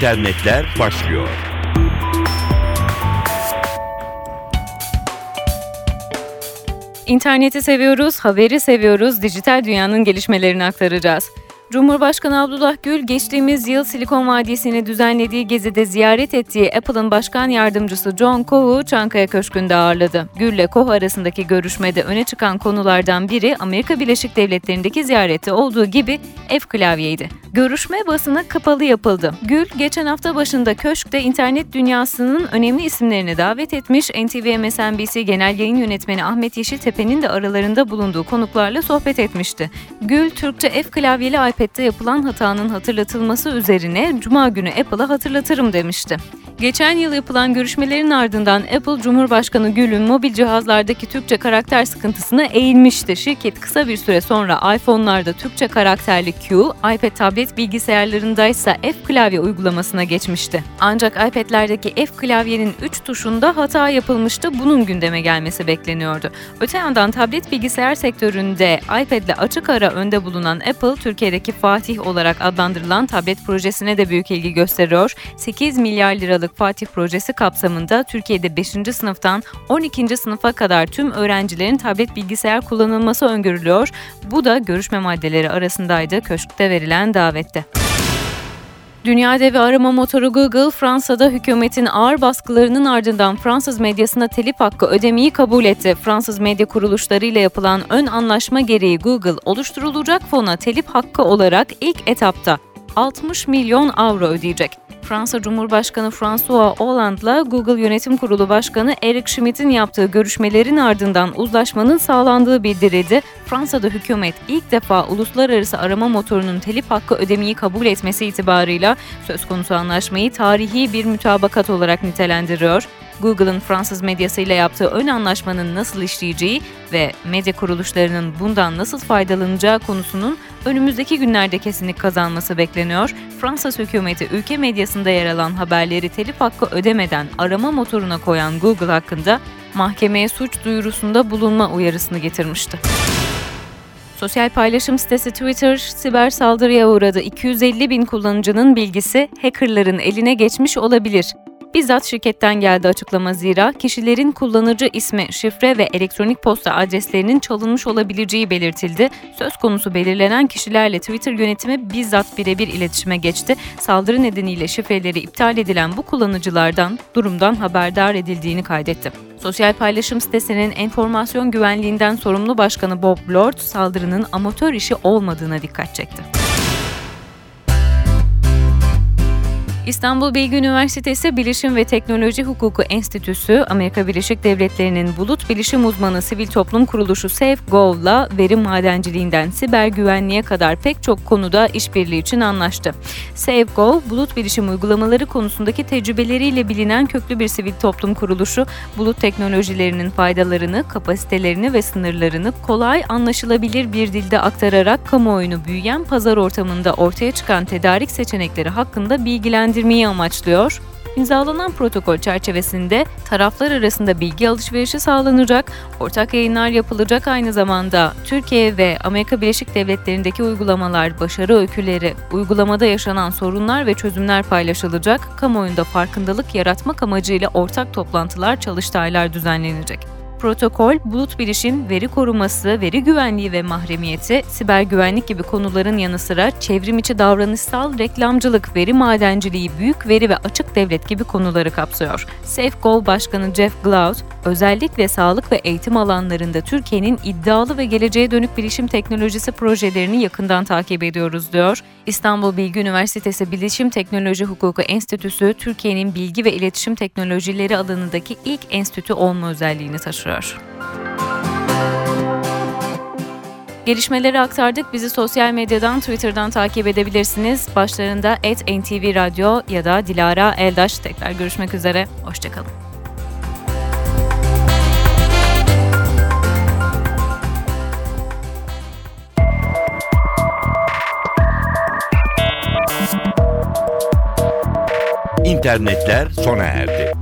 İnternetler başlıyor. İnterneti seviyoruz, haberi seviyoruz, dijital dünyanın gelişmelerini aktaracağız. Cumhurbaşkanı Abdullah Gül geçtiğimiz yıl Silikon Vadisi'ni düzenlediği gezide ziyaret ettiği Apple'ın başkan yardımcısı John Koh'u Çankaya Köşkü'nde ağırladı. Gül ile Koh arasındaki görüşmede öne çıkan konulardan biri Amerika Birleşik Devletleri'ndeki ziyareti olduğu gibi F klavyeydi. Görüşme basına kapalı yapıldı. Gül, geçen hafta başında köşkte internet dünyasının önemli isimlerini davet etmiş, NTV MSNBC Genel Yayın Yönetmeni Ahmet Yeşiltepe'nin de aralarında bulunduğu konuklarla sohbet etmişti. Gül, Türkçe F klavyeli iPad'de yapılan hatanın hatırlatılması üzerine Cuma günü Apple'a hatırlatırım demişti. Geçen yıl yapılan görüşmelerin ardından Apple Cumhurbaşkanı Gül'ün mobil cihazlardaki Türkçe karakter sıkıntısına eğilmişti. Şirket kısa bir süre sonra iPhone'larda Türkçe karakterli Q, iPad tablet bilgisayarlarında ise F klavye uygulamasına geçmişti. Ancak iPad'lerdeki F klavyenin 3 tuşunda hata yapılmıştı. Bunun gündeme gelmesi bekleniyordu. Öte yandan tablet bilgisayar sektöründe iPad ile açık ara önde bulunan Apple, Türkiye'deki Fatih olarak adlandırılan tablet projesine de büyük ilgi gösteriyor. 8 milyar liralık Yıllık Fatih Projesi kapsamında Türkiye'de 5. sınıftan 12. sınıfa kadar tüm öğrencilerin tablet bilgisayar kullanılması öngörülüyor. Bu da görüşme maddeleri arasındaydı köşkte verilen davette. Dünya devi arama motoru Google, Fransa'da hükümetin ağır baskılarının ardından Fransız medyasına telif hakkı ödemeyi kabul etti. Fransız medya kuruluşlarıyla yapılan ön anlaşma gereği Google, oluşturulacak fona telif hakkı olarak ilk etapta 60 milyon avro ödeyecek. Fransa Cumhurbaşkanı François Hollande'la Google Yönetim Kurulu Başkanı Eric Schmidt'in yaptığı görüşmelerin ardından uzlaşmanın sağlandığı bildirildi. Fransa'da hükümet ilk defa uluslararası arama motorunun telif hakkı ödemeyi kabul etmesi itibarıyla söz konusu anlaşmayı tarihi bir mütabakat olarak nitelendiriyor. Google'ın Fransız medyasıyla yaptığı ön anlaşmanın nasıl işleyeceği ve medya kuruluşlarının bundan nasıl faydalanacağı konusunun önümüzdeki günlerde kesinlik kazanması bekleniyor. Fransız hükümeti ülke medyasında yer alan haberleri telif hakkı ödemeden arama motoruna koyan Google hakkında mahkemeye suç duyurusunda bulunma uyarısını getirmişti. Sosyal paylaşım sitesi Twitter siber saldırıya uğradı. 250 bin kullanıcının bilgisi hackerların eline geçmiş olabilir. Bizzat şirketten geldi açıklama zira kişilerin kullanıcı ismi, şifre ve elektronik posta adreslerinin çalınmış olabileceği belirtildi. Söz konusu belirlenen kişilerle Twitter yönetimi bizzat birebir iletişime geçti. Saldırı nedeniyle şifreleri iptal edilen bu kullanıcılardan durumdan haberdar edildiğini kaydetti. Sosyal paylaşım sitesinin enformasyon güvenliğinden sorumlu başkanı Bob Lord saldırının amatör işi olmadığına dikkat çekti. İstanbul Bilgi Üniversitesi Bilişim ve Teknoloji Hukuku Enstitüsü, Amerika Birleşik Devletleri'nin bulut bilişim uzmanı sivil toplum kuruluşu SafeGov'la veri madenciliğinden siber güvenliğe kadar pek çok konuda işbirliği için anlaştı. SafeGov, bulut bilişim uygulamaları konusundaki tecrübeleriyle bilinen köklü bir sivil toplum kuruluşu, bulut teknolojilerinin faydalarını, kapasitelerini ve sınırlarını kolay anlaşılabilir bir dilde aktararak kamuoyunu büyüyen pazar ortamında ortaya çıkan tedarik seçenekleri hakkında bilgilendirdi güçlendirmeyi amaçlıyor. İmzalanan protokol çerçevesinde taraflar arasında bilgi alışverişi sağlanacak, ortak yayınlar yapılacak aynı zamanda Türkiye ve Amerika Birleşik Devletleri'ndeki uygulamalar, başarı öyküleri, uygulamada yaşanan sorunlar ve çözümler paylaşılacak, kamuoyunda farkındalık yaratmak amacıyla ortak toplantılar, çalıştaylar düzenlenecek. Protokol, bulut bilişim, veri koruması, veri güvenliği ve mahremiyeti, siber güvenlik gibi konuların yanı sıra çevrim içi davranışsal, reklamcılık, veri madenciliği, büyük veri ve açık devlet gibi konuları kapsıyor. SafeGol Başkanı Jeff Cloud, özellikle sağlık ve eğitim alanlarında Türkiye'nin iddialı ve geleceğe dönük bilişim teknolojisi projelerini yakından takip ediyoruz diyor. İstanbul Bilgi Üniversitesi Bilişim Teknoloji Hukuku Enstitüsü, Türkiye'nin bilgi ve iletişim teknolojileri alanındaki ilk enstitü olma özelliğini taşıyor başlıyor. Gelişmeleri aktardık. Bizi sosyal medyadan, Twitter'dan takip edebilirsiniz. Başlarında @ntv Radyo ya da Dilara Eldaş. Tekrar görüşmek üzere. Hoşçakalın. İnternetler sona erdi.